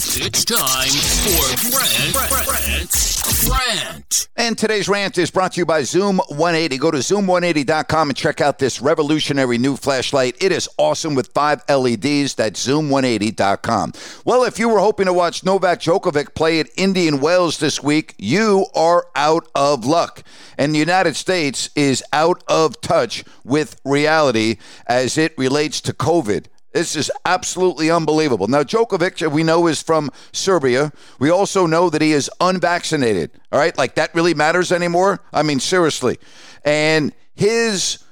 It's time for Rant, Grant, Grant. And today's rant is brought to you by Zoom 180. Go to zoom180.com and check out this revolutionary new flashlight. It is awesome with five LEDs. That's zoom180.com. Well, if you were hoping to watch Novak Djokovic play at Indian Wells this week, you are out of luck. And the United States is out of touch with reality as it relates to COVID. This is absolutely unbelievable. Now, Djokovic, uh, we know, is from Serbia. We also know that he is unvaccinated. All right, like that really matters anymore? I mean, seriously. And his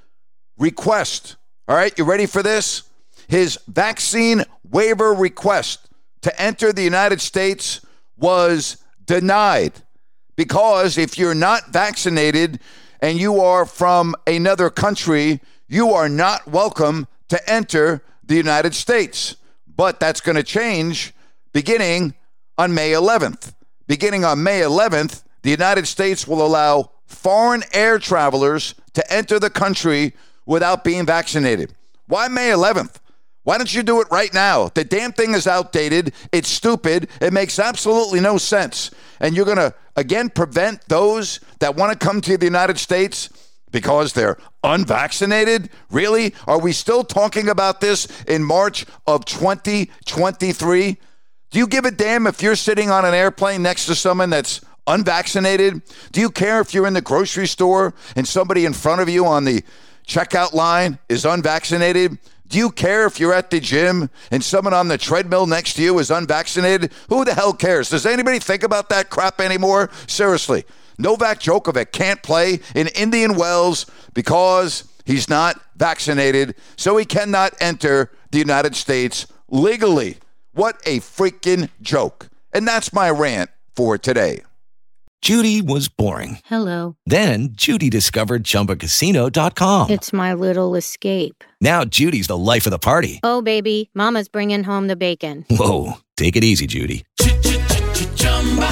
request, all right, you ready for this? His vaccine waiver request to enter the United States was denied because if you're not vaccinated and you are from another country, you are not welcome to enter the United States. But that's going to change beginning on May 11th. Beginning on May 11th, the United States will allow foreign air travelers to enter the country without being vaccinated. Why May 11th? Why don't you do it right now? The damn thing is outdated. It's stupid. It makes absolutely no sense. And you're going to, again, prevent those that want to come to the United States because they're unvaccinated? Really? Are we still talking about this in March of 2023? Do you give a damn if you're sitting on an airplane next to someone that's unvaccinated? Do you care if you're in the grocery store and somebody in front of you on the checkout line is unvaccinated? Do you care if you're at the gym and someone on the treadmill next to you is unvaccinated? Who the hell cares? Does anybody think about that crap anymore? Seriously. Novak Djokovic can't play in Indian Wells because he's not vaccinated, so he cannot enter the United States legally. What a freaking joke. And that's my rant for today. Judy was boring. Hello. Then Judy discovered ChumbaCasino.com. It's my little escape. Now Judy's the life of the party. Oh, baby, Mama's bringing home the bacon. Whoa, take it easy, Judy.